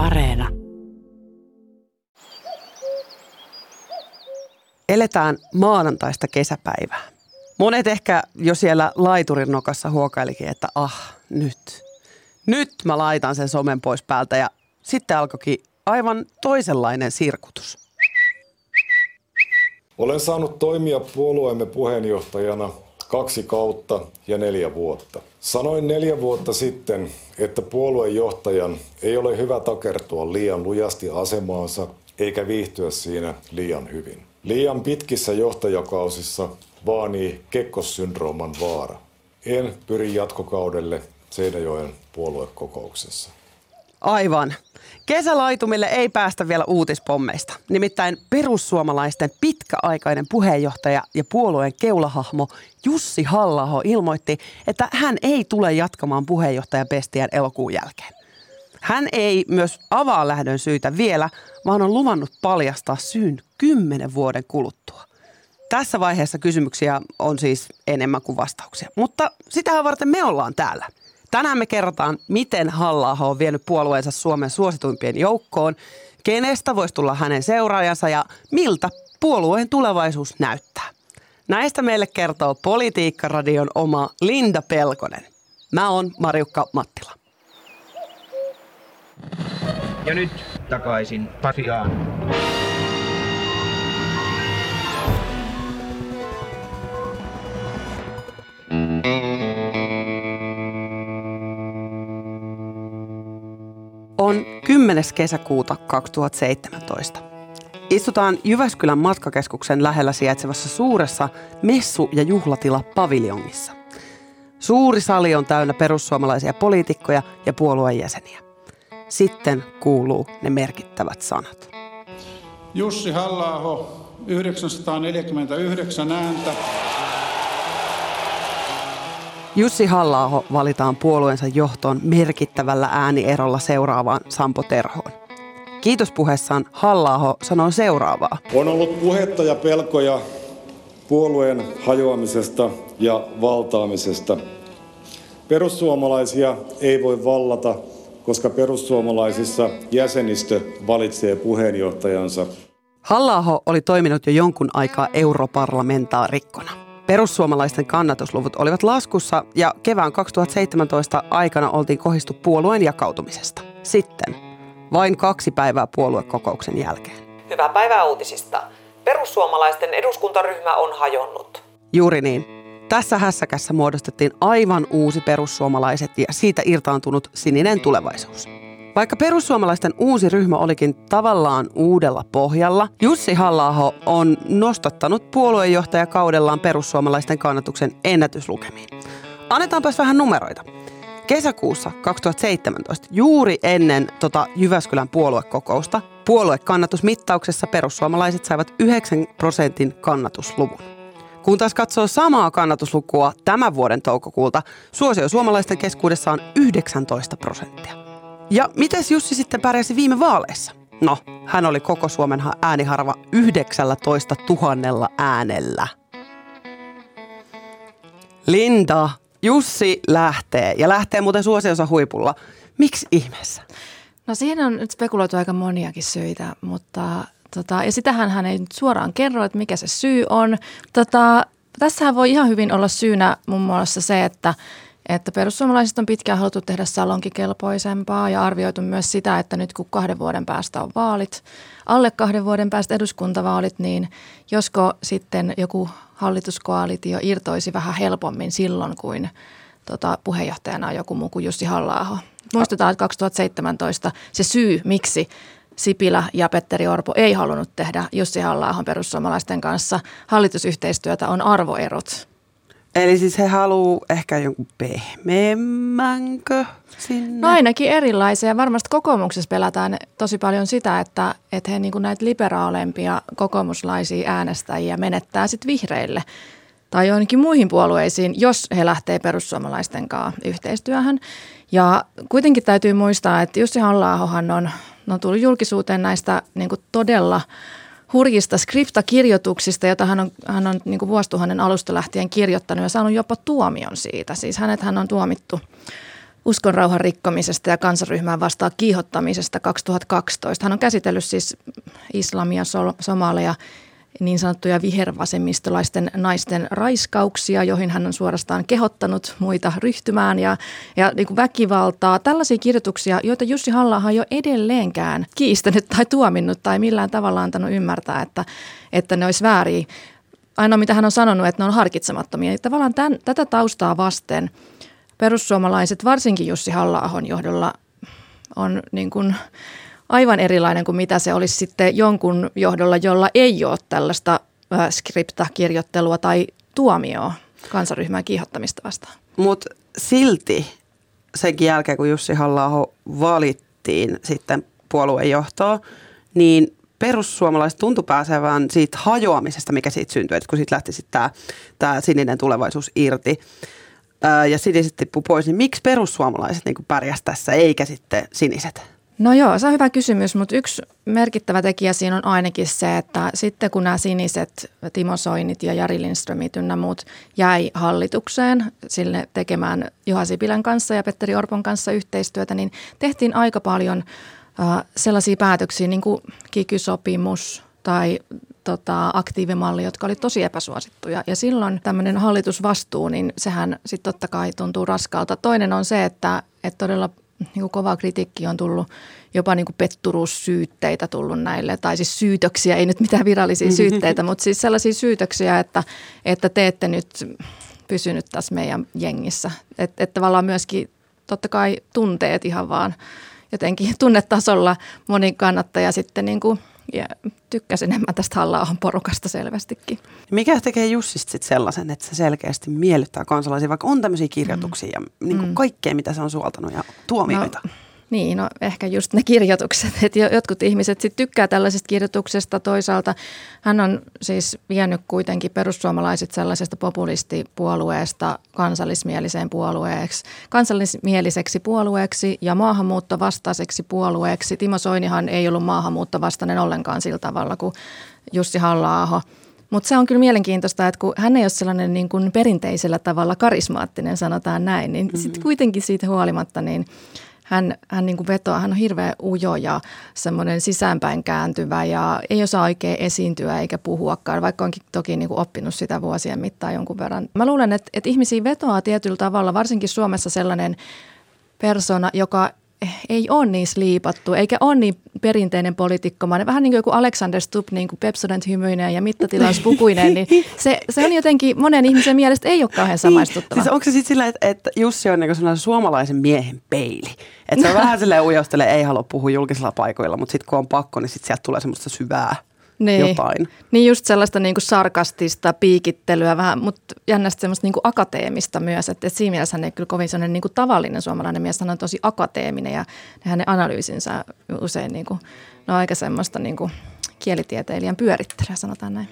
Areena. Eletään maanantaista kesäpäivää. Monet ehkä jo siellä laiturin nokassa huokailikin, että ah, nyt. Nyt mä laitan sen somen pois päältä ja sitten alkoikin aivan toisenlainen sirkutus. Olen saanut toimia puolueemme puheenjohtajana kaksi kautta ja neljä vuotta. Sanoin neljä vuotta sitten, että puoluejohtajan ei ole hyvä takertua liian lujasti asemaansa eikä viihtyä siinä liian hyvin. Liian pitkissä johtajakausissa vaanii kekkossyndrooman vaara. En pyri jatkokaudelle Seinäjoen puoluekokouksessa. Aivan. Kesälaitumille ei päästä vielä uutispommeista. Nimittäin perussuomalaisten pitkäaikainen puheenjohtaja ja puolueen keulahahmo Jussi Hallaho ilmoitti, että hän ei tule jatkamaan puheenjohtajapestiään elokuun jälkeen. Hän ei myös avaa lähdön syitä vielä, vaan on luvannut paljastaa syyn kymmenen vuoden kuluttua. Tässä vaiheessa kysymyksiä on siis enemmän kuin vastauksia, mutta sitähän varten me ollaan täällä – Tänään me kerrotaan, miten halla on vienyt puolueensa Suomen suosituimpien joukkoon, kenestä voisi tulla hänen seuraajansa ja miltä puolueen tulevaisuus näyttää. Näistä meille kertoo Politiikkaradion oma Linda Pelkonen. Mä oon Marjukka Mattila. Ja nyt takaisin Pasiaan. On 10. kesäkuuta 2017. Istutaan Jyväskylän matkakeskuksen lähellä sijaitsevassa suuressa messu- ja juhlatila paviljongissa. Suuri sali on täynnä perussuomalaisia poliitikkoja ja puolueen jäseniä. Sitten kuuluu ne merkittävät sanat. Jussi halla 949 ääntä. Jussi halla valitaan puolueensa johtoon merkittävällä äänierolla seuraavaan Sampo Terhoon. Kiitospuheessaan halla sanoi seuraavaa. On ollut puhetta ja pelkoja puolueen hajoamisesta ja valtaamisesta. Perussuomalaisia ei voi vallata, koska perussuomalaisissa jäsenistö valitsee puheenjohtajansa. halla oli toiminut jo jonkun aikaa europarlamentaarikkona. Perussuomalaisten kannatusluvut olivat laskussa ja kevään 2017 aikana oltiin kohistu puolueen jakautumisesta. Sitten, vain kaksi päivää puoluekokouksen jälkeen. Hyvää päivää uutisista. Perussuomalaisten eduskuntaryhmä on hajonnut. Juuri niin. Tässä hässäkässä muodostettiin aivan uusi perussuomalaiset ja siitä irtaantunut sininen tulevaisuus. Vaikka perussuomalaisten uusi ryhmä olikin tavallaan uudella pohjalla, Jussi halla on nostattanut puoluejohtajakaudellaan perussuomalaisten kannatuksen ennätyslukemiin. Annetaanpas vähän numeroita. Kesäkuussa 2017, juuri ennen tota Jyväskylän puoluekokousta, puoluekannatusmittauksessa perussuomalaiset saivat 9 prosentin kannatusluvun. Kun taas katsoo samaa kannatuslukua tämän vuoden toukokuulta, suosio suomalaisten keskuudessa on 19 prosenttia. Ja mites Jussi sitten pärjäsi viime vaaleissa? No, hän oli koko Suomen ääniharva 19 000 äänellä. Linda, Jussi lähtee ja lähtee muuten suosionsa huipulla. Miksi ihmeessä? No siihen on nyt spekuloitu aika moniakin syitä, mutta tota, ja sitähän hän ei nyt suoraan kerro, että mikä se syy on. Tota, tässähän voi ihan hyvin olla syynä muun muassa se, että että perussuomalaiset on pitkään haluttu tehdä salonkikelpoisempaa ja arvioitu myös sitä, että nyt kun kahden vuoden päästä on vaalit, alle kahden vuoden päästä eduskuntavaalit, niin josko sitten joku hallituskoalitio irtoisi vähän helpommin silloin kuin tota, puheenjohtajana on joku muu kuin Jussi halla Muistetaan, että 2017 se syy, miksi Sipilä ja Petteri Orpo ei halunnut tehdä Jussi halla perussuomalaisten kanssa hallitusyhteistyötä, on arvoerot. Eli siis he haluaa ehkä jonkun pehmeämmänkö sinne? No ainakin erilaisia. Varmasti kokoomuksessa pelätään tosi paljon sitä, että, että he niin näitä liberaalempia kokoomuslaisia äänestäjiä menettää sitten vihreille tai joihinkin muihin puolueisiin, jos he lähtee perussuomalaisten kanssa yhteistyöhön. Ja kuitenkin täytyy muistaa, että Jussi halla on, on tullut julkisuuteen näistä niin todella – hurjista skriptakirjoituksista, jota hän on, hän on niin vuosituhannen alusta lähtien kirjoittanut ja saanut jopa tuomion siitä. Siis hänet hän on tuomittu uskonrauhan rikkomisesta ja kansanryhmään vastaan kiihottamisesta 2012. Hän on käsitellyt siis islamia, somalia, niin sanottuja vihervasemmistolaisten naisten raiskauksia, joihin hän on suorastaan kehottanut muita ryhtymään ja, ja niin kuin väkivaltaa. Tällaisia kirjoituksia, joita Jussi halla ei ole edelleenkään kiistänyt tai tuominnut tai millään tavalla antanut ymmärtää, että, että ne olisi väärin. Ainoa mitä hän on sanonut, että ne on harkitsemattomia. Tavallaan tämän, tätä taustaa vasten perussuomalaiset, varsinkin Jussi halla johdolla, on niin kuin aivan erilainen kuin mitä se olisi sitten jonkun johdolla, jolla ei ole tällaista skriptakirjoittelua tai tuomioa kansaryhmän kiihottamista vastaan. Mutta silti senkin jälkeen, kun Jussi halla valittiin sitten puoluejohtoon, niin perussuomalaiset tuntui pääsevän siitä hajoamisesta, mikä siitä syntyi, että kun siitä lähti sitten tämä sininen tulevaisuus irti ää, ja siniset tippui pois, niin miksi perussuomalaiset niin pärjäs tässä eikä sitten siniset? No joo, se on hyvä kysymys, mutta yksi merkittävä tekijä siinä on ainakin se, että sitten kun nämä siniset, Timo Soinit ja Jari Lindströmit ynnä muut jäi hallitukseen sille tekemään Juha Sipilän kanssa ja Petteri Orpon kanssa yhteistyötä, niin tehtiin aika paljon äh, sellaisia päätöksiä niin kuin kikysopimus tai tota, aktiivimalli, jotka oli tosi epäsuosittuja. Ja silloin tämmöinen hallitusvastuu, niin sehän sitten totta kai tuntuu raskalta. Toinen on se, että, että todella niin kuin kova kritiikki on tullut, jopa niin kuin petturuussyytteitä tullut näille, tai siis syytöksiä, ei nyt mitään virallisia syytteitä, mutta siis sellaisia syytöksiä, että, että te ette nyt pysynyt tässä meidän jengissä. Että et tavallaan myöskin totta kai tunteet ihan vaan jotenkin tunnetasolla. Moni kannattaja sitten niin kuin ja tykkäsin enemmän tästä halla porukasta selvästikin. Mikä tekee Jussista sit sellaisen, että se selkeästi miellyttää kansalaisia, vaikka on tämmöisiä kirjoituksia mm. ja niin mm. kaikkea, mitä se on suoltanut ja tuomioita? No, niin, no ehkä just ne kirjoitukset, että jotkut ihmiset sitten tykkää tällaisesta kirjoituksesta. Toisaalta hän on siis vienyt kuitenkin perussuomalaiset sellaisesta populistipuolueesta kansallismieliseen puolueeksi, kansallismieliseksi puolueeksi ja maahanmuuttovastaiseksi puolueeksi. Timo Soinihan ei ollut maahanmuuttovastainen ollenkaan sillä tavalla kuin Jussi halla mutta se on kyllä mielenkiintoista, että kun hän ei ole sellainen niin kuin perinteisellä tavalla karismaattinen, sanotaan näin, niin mm-hmm. sitten kuitenkin siitä huolimatta niin – hän, hän niin kuin vetoaa, hän on hirveän ujo ja semmoinen sisäänpäin kääntyvä ja ei osaa oikein esiintyä eikä puhuakaan, vaikka onkin toki niin kuin oppinut sitä vuosien mittaan jonkun verran. Mä luulen, että, että ihmisiä vetoaa tietyllä tavalla, varsinkin Suomessa sellainen persona, joka ei ole niin sliipattu, eikä ole niin perinteinen poliitikkomainen. Vähän niin kuin joku Alexander Stubb, niin kuin Pepsodent hymyinen ja mittatilauspukuinen, niin se, se on jotenkin monen ihmisen mielestä ei ole kauhean niin. samaistuttava. Siis onko se sitten sillä, että, että Jussi on niin suomalaisen miehen peili? Että se on vähän silleen ujostelee, ei halua puhua julkisilla paikoilla, mutta sitten kun on pakko, niin sitten sieltä tulee semmoista syvää niin. jotain. Niin just sellaista niin kuin sarkastista piikittelyä vähän, mutta jännästi semmoista niin kuin akateemista myös. Että, että siinä mielessä ei kyllä kovin sellainen niin kuin tavallinen suomalainen mies, on tosi akateeminen ja hänen analyysinsä usein niin kuin, no aika semmoista niin kuin kielitieteilijän pyörittelyä, sanotaan näin.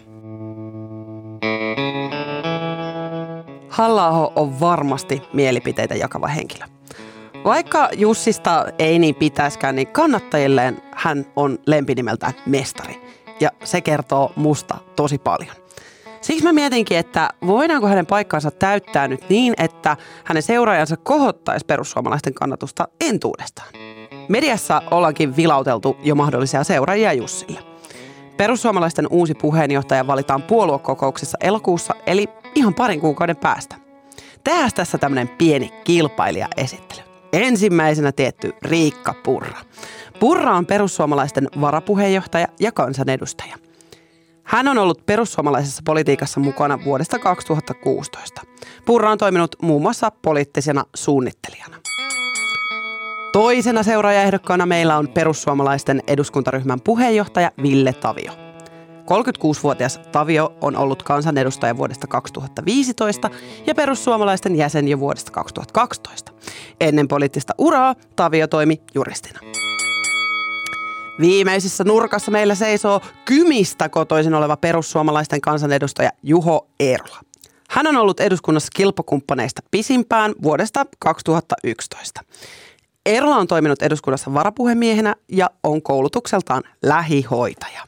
halla on varmasti mielipiteitä jakava henkilö. Vaikka Jussista ei niin pitäiskään, niin kannattajilleen hän on lempinimeltään mestari ja se kertoo musta tosi paljon. Siksi mä mietinkin, että voidaanko hänen paikkansa täyttää nyt niin, että hänen seuraajansa kohottaisi perussuomalaisten kannatusta entuudestaan. Mediassa ollaankin vilauteltu jo mahdollisia seuraajia Jussille. Perussuomalaisten uusi puheenjohtaja valitaan puoluekokouksessa elokuussa, eli ihan parin kuukauden päästä. Tehdään tässä tämmöinen pieni kilpailijaesittely. Ensimmäisenä tietty Riikka Purra. Purra on perussuomalaisten varapuheenjohtaja ja kansanedustaja. Hän on ollut perussuomalaisessa politiikassa mukana vuodesta 2016. Purra on toiminut muun muassa poliittisena suunnittelijana. Toisena seuraajaehdokkaana meillä on perussuomalaisten eduskuntaryhmän puheenjohtaja Ville Tavio. 36-vuotias Tavio on ollut kansanedustaja vuodesta 2015 ja perussuomalaisten jäsen jo vuodesta 2012. Ennen poliittista uraa Tavio toimi juristina. Viimeisessä nurkassa meillä seisoo Kymistä kotoisin oleva perussuomalaisten kansanedustaja Juho Eerola. Hän on ollut eduskunnassa kilpakumppaneista pisimpään vuodesta 2011. Eerola on toiminut eduskunnassa varapuhemiehenä ja on koulutukseltaan lähihoitaja.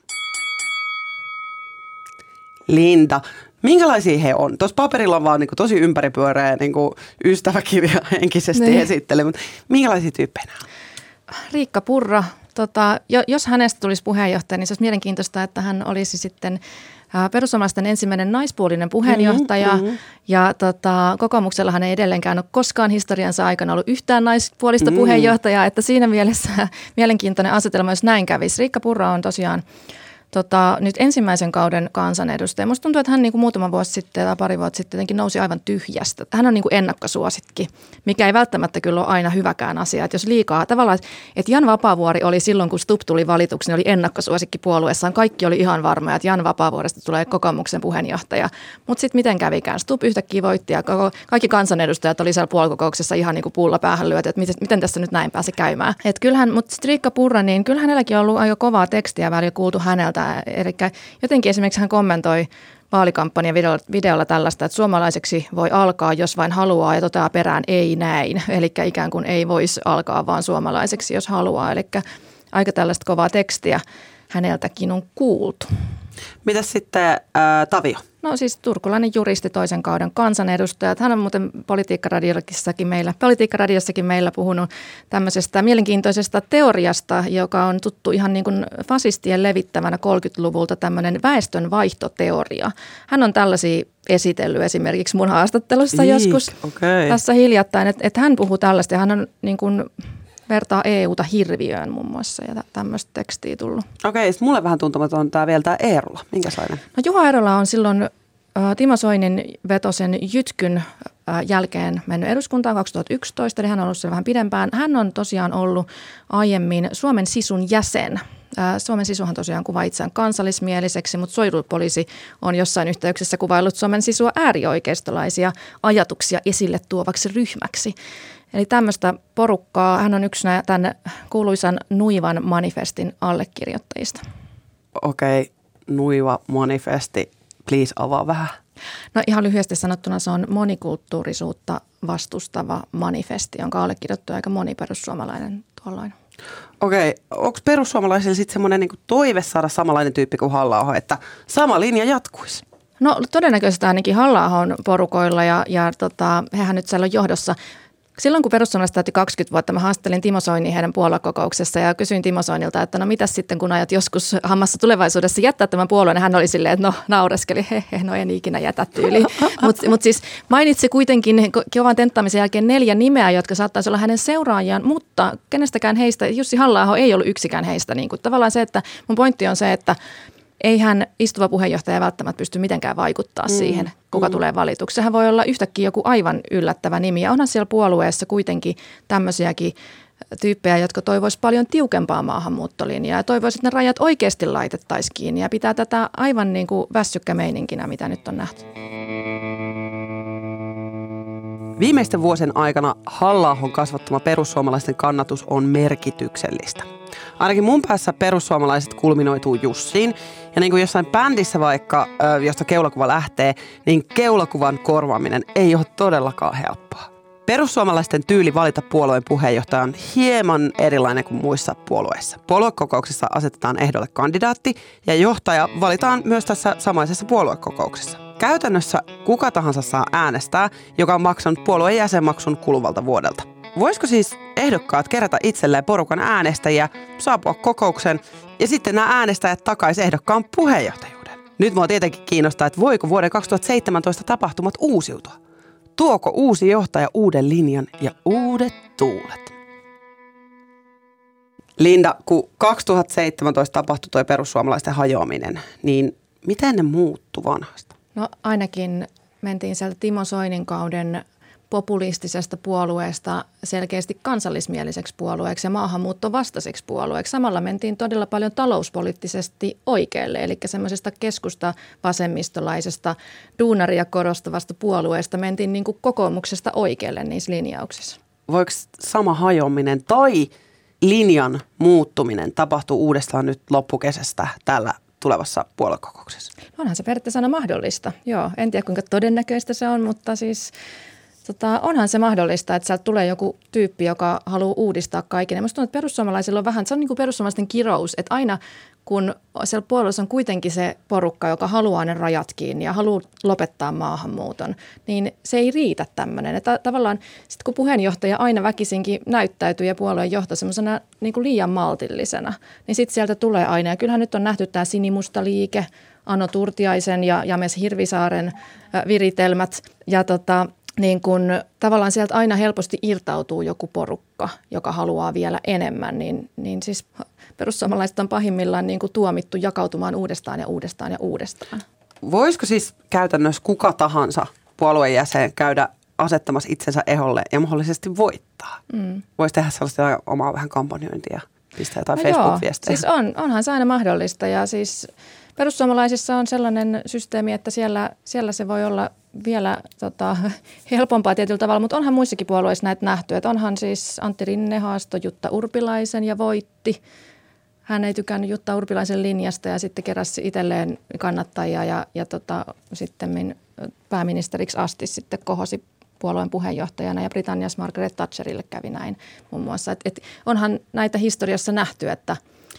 Linda, Minkälaisia he on? Tuossa paperilla on vaan niin kuin tosi ympäripyöreä niin kuin ystäväkirja henkisesti Niin. esittely, mutta minkälaisia tyyppejä nämä on? Riikka Purra, tota, jo- jos hänestä tulisi puheenjohtaja, niin se olisi mielenkiintoista, että hän olisi sitten perussuomalaisten ensimmäinen naispuolinen puheenjohtaja. Mm-hmm. Ja tota, kokoomuksellahan ei edelleenkään ole koskaan historiansa aikana ollut yhtään naispuolista mm-hmm. puheenjohtajaa, että siinä mielessä mielenkiintoinen asetelma, jos näin kävisi. Riikka Purra on tosiaan tota, nyt ensimmäisen kauden kansanedustaja. Musta tuntuu, että hän niin kuin muutama vuosi sitten tai pari vuotta sitten jotenkin nousi aivan tyhjästä. Hän on niin kuin ennakkosuosikki, mikä ei välttämättä kyllä ole aina hyväkään asia. Että jos liikaa, tavallaan, että Jan Vapaavuori oli silloin, kun Stubb tuli valituksi, niin oli ennakkosuosikki puolueessaan. Kaikki oli ihan varmoja, että Jan Vapaavuoresta tulee kokoomuksen puheenjohtaja. Mutta sitten miten kävikään? Stubb yhtäkkiä voitti ja koko, kaikki kansanedustajat oli siellä puoluekokouksessa ihan niin kuin puulla päähän lyöty, että miten, miten tässä nyt näin pääsi käymään. Et kyllähän, mutta Riikka Purra, niin kyllä hänelläkin on ollut aika kovaa tekstiä välillä kuultu häneltä. Eli jotenkin esimerkiksi hän kommentoi vaalikampanjan videolla, videolla tällaista, että suomalaiseksi voi alkaa, jos vain haluaa ja toteaa perään ei näin. Eli ikään kuin ei voisi alkaa vaan suomalaiseksi, jos haluaa. Eli aika tällaista kovaa tekstiä häneltäkin on kuultu. Mitäs sitten ää, Tavio? No siis turkulainen juristi toisen kauden kansanedustaja. Hän on muuten politiikkaradiossakin meillä, politiikkaradiossakin meillä puhunut tämmöisestä mielenkiintoisesta teoriasta, joka on tuttu ihan niin kuin fasistien levittävänä 30-luvulta tämmöinen väestönvaihtoteoria. Hän on tällaisia esitellyt esimerkiksi mun haastattelussa Iik, joskus okei. tässä hiljattain, että, että hän puhuu tällaista ja hän on niin kuin vertaa EUta hirviöön muun muassa ja tä- tämmöistä tekstiä tullut. Okei, sitten mulle vähän tuntematon tämä vielä tämä Eerola. Minkälainen? No Juha Erola on silloin ä, Timo Soinin vetosen Jytkyn ä, jälkeen mennyt eduskuntaan 2011, eli hän on ollut siellä vähän pidempään. Hän on tosiaan ollut aiemmin Suomen sisun jäsen. Suomen sisuhan tosiaan kuvaa itseään kansallismieliseksi, mutta suojelupoliisi on jossain yhteyksessä kuvaillut Suomen sisua äärioikeistolaisia ajatuksia esille tuovaksi ryhmäksi. Eli tämmöistä porukkaa, hän on yksi tämän kuuluisan Nuivan manifestin allekirjoittajista. Okei, nuiva manifesti. Please avaa vähän. No ihan lyhyesti sanottuna se on monikulttuurisuutta vastustava manifesti, jonka allekirjoittu aika moni perussuomalainen tuolloin. Okei, onko perussuomalaisilla sitten semmoinen niinku toive saada samanlainen tyyppi kuin halla että sama linja jatkuisi? No todennäköisesti ainakin halla porukoilla ja, ja tota, hehän nyt siellä on johdossa. Silloin kun perussuomalaiset täytti 20 vuotta, mä haastattelin Timo Soinin heidän puoluekokouksessa ja kysyin Timo Soinilta, että no mitäs sitten kun ajat joskus hammassa tulevaisuudessa jättää tämän puolueen. Ja hän oli silleen, että no naureskeli, he, he no en ikinä jätä tyyliin. Mutta mut siis mainitsi kuitenkin ko- kovan tenttaamisen jälkeen neljä nimeä, jotka saattaisi olla hänen seuraajiaan, mutta kenestäkään heistä, Jussi halla ei ollut yksikään heistä. Niin kuin, tavallaan se, että mun pointti on se, että eihän istuva puheenjohtaja välttämättä pysty mitenkään vaikuttaa mm. siihen, kuka mm. tulee valituksi. Sehän voi olla yhtäkkiä joku aivan yllättävä nimi. Ja onhan siellä puolueessa kuitenkin tämmöisiäkin tyyppejä, jotka toivois paljon tiukempaa maahanmuuttolinjaa ja toivois, että ne rajat oikeasti laitettaisiin kiinni ja pitää tätä aivan niin kuin väsykkämeininkinä, mitä nyt on nähty. Viimeisten vuosien aikana halla kasvattama perussuomalaisten kannatus on merkityksellistä. Ainakin mun päässä perussuomalaiset kulminoituu Jussiin. Ja niin kuin jossain bändissä vaikka, josta keulakuva lähtee, niin keulakuvan korvaaminen ei ole todellakaan helppoa. Perussuomalaisten tyyli valita puolueen puheenjohtaja on hieman erilainen kuin muissa puolueissa. Puoluekokouksessa asetetaan ehdolle kandidaatti ja johtaja valitaan myös tässä samaisessa puoluekokouksessa. Käytännössä kuka tahansa saa äänestää, joka on maksanut puolueen jäsenmaksun kuluvalta vuodelta. Voisiko siis ehdokkaat kerätä itselleen porukan äänestäjiä, saapua kokouksen ja sitten nämä äänestäjät takaisin ehdokkaan puheenjohtajuuden? Nyt mua tietenkin kiinnostaa, että voiko vuoden 2017 tapahtumat uusiutua? Tuoko uusi johtaja uuden linjan ja uudet tuulet? Linda, kun 2017 tapahtui tuo perussuomalaisten hajoaminen, niin miten ne muuttu vanhasta? No ainakin mentiin sieltä Timo Soinin kauden populistisesta puolueesta selkeästi kansallismieliseksi puolueeksi ja maahanmuuttovastaiseksi puolueeksi. Samalla mentiin todella paljon talouspoliittisesti oikealle, eli semmoisesta keskusta vasemmistolaisesta duunaria korostavasta puolueesta mentiin niin kuin kokoomuksesta oikealle niissä linjauksissa. Voiko sama hajoaminen tai linjan muuttuminen tapahtuu uudestaan nyt loppukesästä tällä tulevassa puoluekokouksessa? No onhan se periaatteessa aina mahdollista, joo. En tiedä kuinka todennäköistä se on, mutta siis tota, onhan se mahdollista, että sieltä tulee joku tyyppi, joka haluaa uudistaa kaiken. Ja musta tuntuu, että perussuomalaisilla on vähän, se on niin kuin perussuomalaisten kirous, että aina kun siellä puolueessa on kuitenkin se porukka, joka haluaa ne rajat kiinni ja haluaa lopettaa maahanmuuton, niin se ei riitä tämmöinen. Että tavallaan sitten kun puheenjohtaja aina väkisinkin näyttäytyy ja puolueen johto semmoisena niin kuin liian maltillisena, niin sitten sieltä tulee aina. Ja kyllähän nyt on nähty tämä sinimusta liike, Ano Turtiaisen ja James Hirvisaaren viritelmät. Ja tota, niin kun tavallaan sieltä aina helposti irtautuu joku porukka, joka haluaa vielä enemmän, niin, niin siis perussuomalaiset on pahimmillaan niin kuin tuomittu jakautumaan uudestaan ja uudestaan ja uudestaan. Voisiko siis käytännössä kuka tahansa puolueen jäsen käydä asettamassa itsensä eholle ja mahdollisesti voittaa? Mm. Voisi tehdä sellaista omaa vähän kampanjointia, pistää jotain no Facebook-viestejä. Siis on, onhan se aina mahdollista ja siis perussuomalaisissa on sellainen systeemi, että siellä, siellä se voi olla vielä tota, helpompaa tietyllä tavalla, mutta onhan muissakin puolueissa näitä nähty. Että onhan siis Antti Rinne haasto Jutta Urpilaisen ja voitti – hän ei tykännyt Jutta Urpilaisen linjasta ja sitten keräsi itselleen kannattajia ja, ja tota, sitten pääministeriksi asti sitten kohosi puolueen puheenjohtajana ja Britanniassa Margaret Thatcherille kävi näin muun muassa. Et, et onhan näitä historiassa nähty, että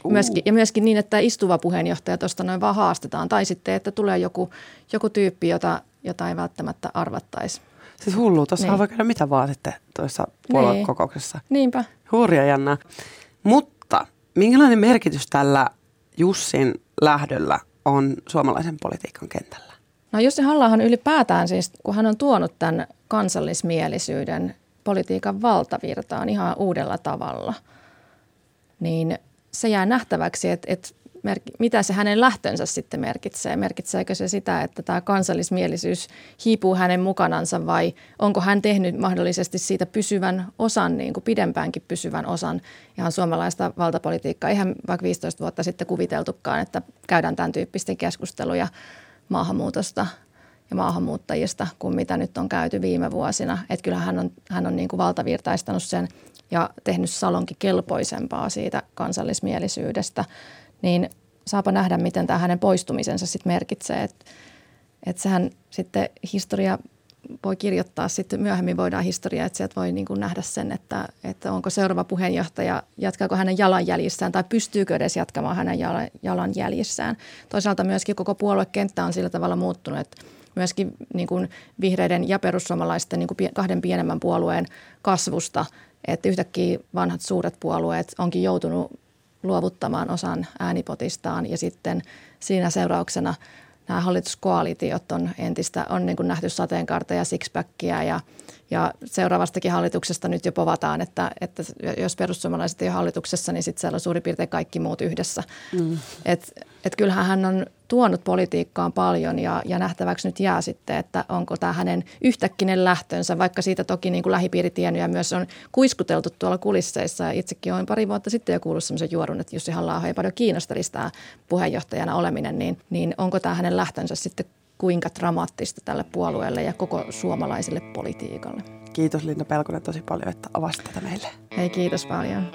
myöskin, ja myöskin niin, että istuva puheenjohtaja tuosta noin vaan haastetaan tai sitten, että tulee joku, joku tyyppi, jota, jota ei välttämättä arvattaisi. Siis hullu, tuossa niin. voi käydä mitä vaan sitten tuossa puoluekokouksessa. Niin. Niinpä. Hurja jännä. Mutta Minkälainen merkitys tällä Jussin lähdöllä on suomalaisen politiikan kentällä? No Jussi halla ylipäätään siis, kun hän on tuonut tämän kansallismielisyyden politiikan valtavirtaan ihan uudella tavalla, niin se jää nähtäväksi, että, että mitä se hänen lähtönsä sitten merkitsee. Merkitseekö se sitä, että tämä kansallismielisyys hiipuu hänen mukanansa vai onko hän tehnyt mahdollisesti siitä pysyvän osan, niin kuin pidempäänkin pysyvän osan ihan suomalaista valtapolitiikkaa. Eihän vaikka 15 vuotta sitten kuviteltukaan, että käydään tämän tyyppistä keskusteluja maahanmuutosta ja maahanmuuttajista kuin mitä nyt on käyty viime vuosina. Että kyllähän hän on, hän on niin kuin valtavirtaistanut sen ja tehnyt salonkin kelpoisempaa siitä kansallismielisyydestä – niin saapa nähdä, miten tämä hänen poistumisensa sitten merkitsee. Että et sehän sitten historia voi kirjoittaa sitten myöhemmin voidaan historiaa, että sieltä voi niin kuin nähdä sen, että, että onko seuraava puheenjohtaja, jatkaako hänen jalanjäljissään tai pystyykö edes jatkamaan hänen jalanjäljissään. Toisaalta myöskin koko puoluekenttä on sillä tavalla muuttunut, että myöskin niin kuin vihreiden ja perussuomalaisten niin kuin kahden pienemmän puolueen kasvusta, että yhtäkkiä vanhat suuret puolueet onkin joutunut luovuttamaan osan äänipotistaan ja sitten siinä seurauksena nämä hallituskoalitiot on entistä, on niin kuin nähty sateenkaarta ja sixpackia ja, ja seuraavastakin hallituksesta nyt jo povataan, että, että jos perussuomalaiset ei ole hallituksessa, niin sitten siellä on suurin piirtein kaikki muut yhdessä. Mm. Et, et kyllähän hän on tuonut politiikkaan paljon ja, ja nähtäväksi nyt jää sitten, että onko tämä hänen yhtäkkinen lähtönsä, vaikka siitä toki niin kuin lähipiiri tiennyt ja myös on kuiskuteltu tuolla kulisseissa. Itsekin olen pari vuotta sitten jo kuullut sellaisen juorun, että Jussi halla ei paljon kiinnostelisi tämä puheenjohtajana oleminen, niin, niin onko tämä hänen lähtönsä sitten kuinka dramaattista tälle puolueelle ja koko suomalaiselle politiikalle. Kiitos Linda Pelkonen tosi paljon, että avasit tätä meille. Hei, kiitos paljon.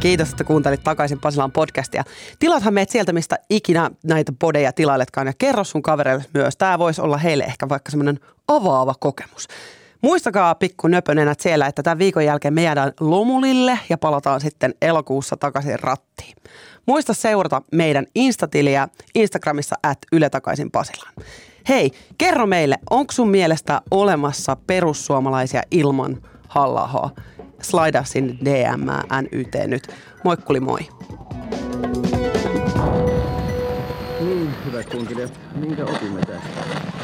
Kiitos, että kuuntelit takaisin Pasilan podcastia. Tilathan meidät sieltä, mistä ikinä näitä podeja tilailetkaan ja kerro sun kavereille myös. Tämä voisi olla heille ehkä vaikka semmoinen avaava kokemus. Muistakaa pikku nöpönenät siellä, että tämän viikon jälkeen me jäädään lomulille ja palataan sitten elokuussa takaisin rattiin. Muista seurata meidän Instatiliä Instagramissa at Yle takaisin Pasilaan. Hei, kerro meille, onko sun mielestä olemassa perussuomalaisia ilman halla Slaidaa sinne DM NYT nyt. Moikkuli moi. Niin, hyvät kunkilijat, minkä opimme tästä?